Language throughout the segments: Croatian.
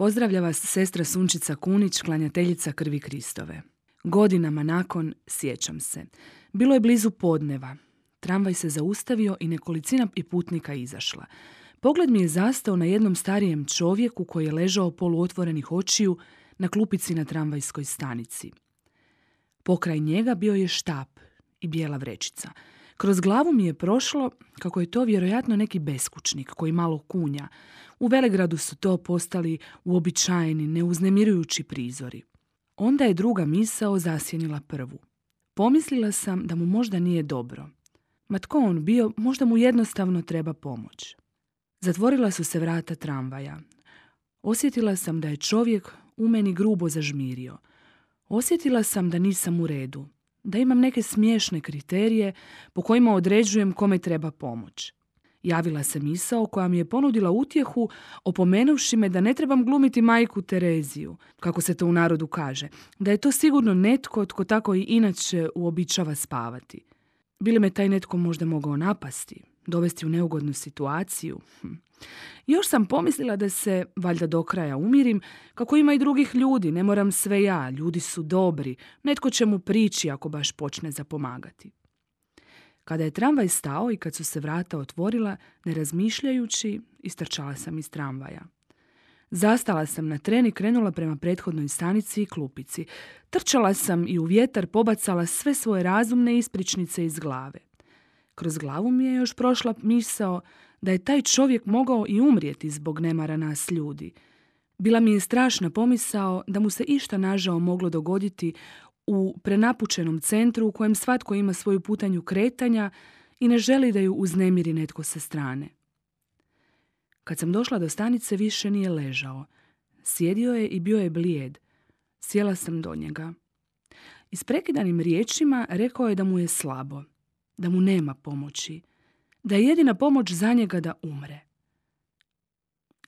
Pozdravlja vas sestra Sunčica Kunić, klanjateljica krvi Kristove. Godinama nakon sjećam se. Bilo je blizu podneva. Tramvaj se zaustavio i nekolicina i putnika izašla. Pogled mi je zastao na jednom starijem čovjeku koji je ležao poluotvorenih očiju na klupici na tramvajskoj stanici. Pokraj njega bio je štap i bijela vrećica. Kroz glavu mi je prošlo kako je to vjerojatno neki beskućnik koji malo kunja. U Velegradu su to postali uobičajeni, neuznemirujući prizori. Onda je druga misao zasjenila prvu. Pomislila sam da mu možda nije dobro. Ma tko on bio, možda mu jednostavno treba pomoć. Zatvorila su se vrata tramvaja. Osjetila sam da je čovjek u meni grubo zažmirio. Osjetila sam da nisam u redu, da imam neke smiješne kriterije po kojima određujem kome treba pomoć. Javila se misao koja mi je ponudila utjehu opomenuvši me da ne trebam glumiti majku Tereziju, kako se to u narodu kaže, da je to sigurno netko tko tako i inače uobičava spavati. Bili me taj netko možda mogao napasti, dovesti u neugodnu situaciju. Hm. Još sam pomislila da se, valjda do kraja umirim, kako ima i drugih ljudi, ne moram sve ja, ljudi su dobri, netko će mu prići ako baš počne zapomagati. Kada je tramvaj stao i kad su se vrata otvorila, ne razmišljajući, istrčala sam iz tramvaja. Zastala sam na tren i krenula prema prethodnoj stanici i klupici. Trčala sam i u vjetar pobacala sve svoje razumne ispričnice iz glave. Kroz glavu mi je još prošla misao da je taj čovjek mogao i umrijeti zbog nemara nas ljudi. Bila mi je strašna pomisao da mu se išta nažao moglo dogoditi u prenapučenom centru u kojem svatko ima svoju putanju kretanja i ne želi da ju uznemiri netko sa strane. Kad sam došla do stanice više nije ležao. Sjedio je i bio je blijed. Sjela sam do njega. prekidanim riječima rekao je da mu je slabo, da mu nema pomoći, da je jedina pomoć za njega da umre.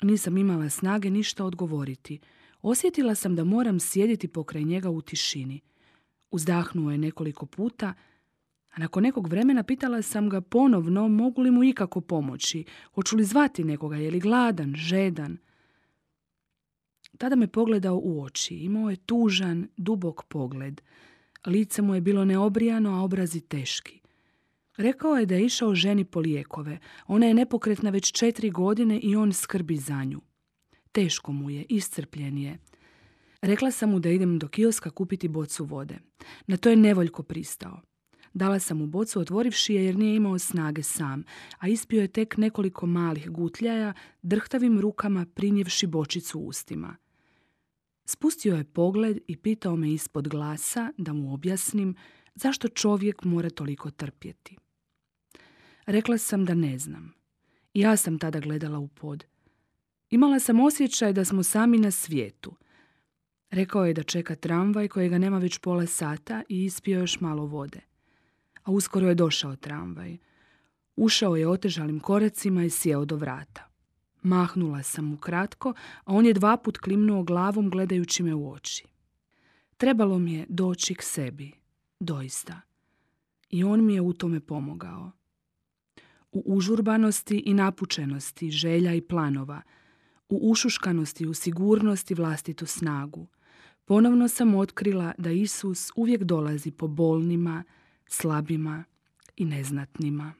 Nisam imala snage ništa odgovoriti. Osjetila sam da moram sjediti pokraj njega u tišini. Uzdahnuo je nekoliko puta, a nakon nekog vremena pitala sam ga ponovno mogu li mu ikako pomoći, hoću li zvati nekoga, je li gladan, žedan. Tada me pogledao u oči, imao je tužan, dubok pogled. Lice mu je bilo neobrijano, a obrazi teški. Rekao je da je išao ženi po lijekove. Ona je nepokretna već četiri godine i on skrbi za nju. Teško mu je, iscrpljen je. Rekla sam mu da idem do kioska kupiti bocu vode. Na to je nevoljko pristao. Dala sam mu bocu otvorivši je jer nije imao snage sam, a ispio je tek nekoliko malih gutljaja, drhtavim rukama prinjevši bočicu ustima. Spustio je pogled i pitao me ispod glasa da mu objasnim zašto čovjek mora toliko trpjeti. Rekla sam da ne znam. Ja sam tada gledala u pod. Imala sam osjećaj da smo sami na svijetu. Rekao je da čeka tramvaj kojega nema već pola sata i ispio još malo vode. A uskoro je došao tramvaj. Ušao je otežalim koracima i sjeo do vrata. Mahnula sam mu kratko, a on je dva put klimnuo glavom gledajući me u oči. Trebalo mi je doći k sebi, doista. I on mi je u tome pomogao. U užurbanosti i napučenosti, želja i planova, u ušuškanosti, u sigurnosti vlastitu snagu – Ponovno sam otkrila da Isus uvijek dolazi po bolnima, slabima i neznatnima.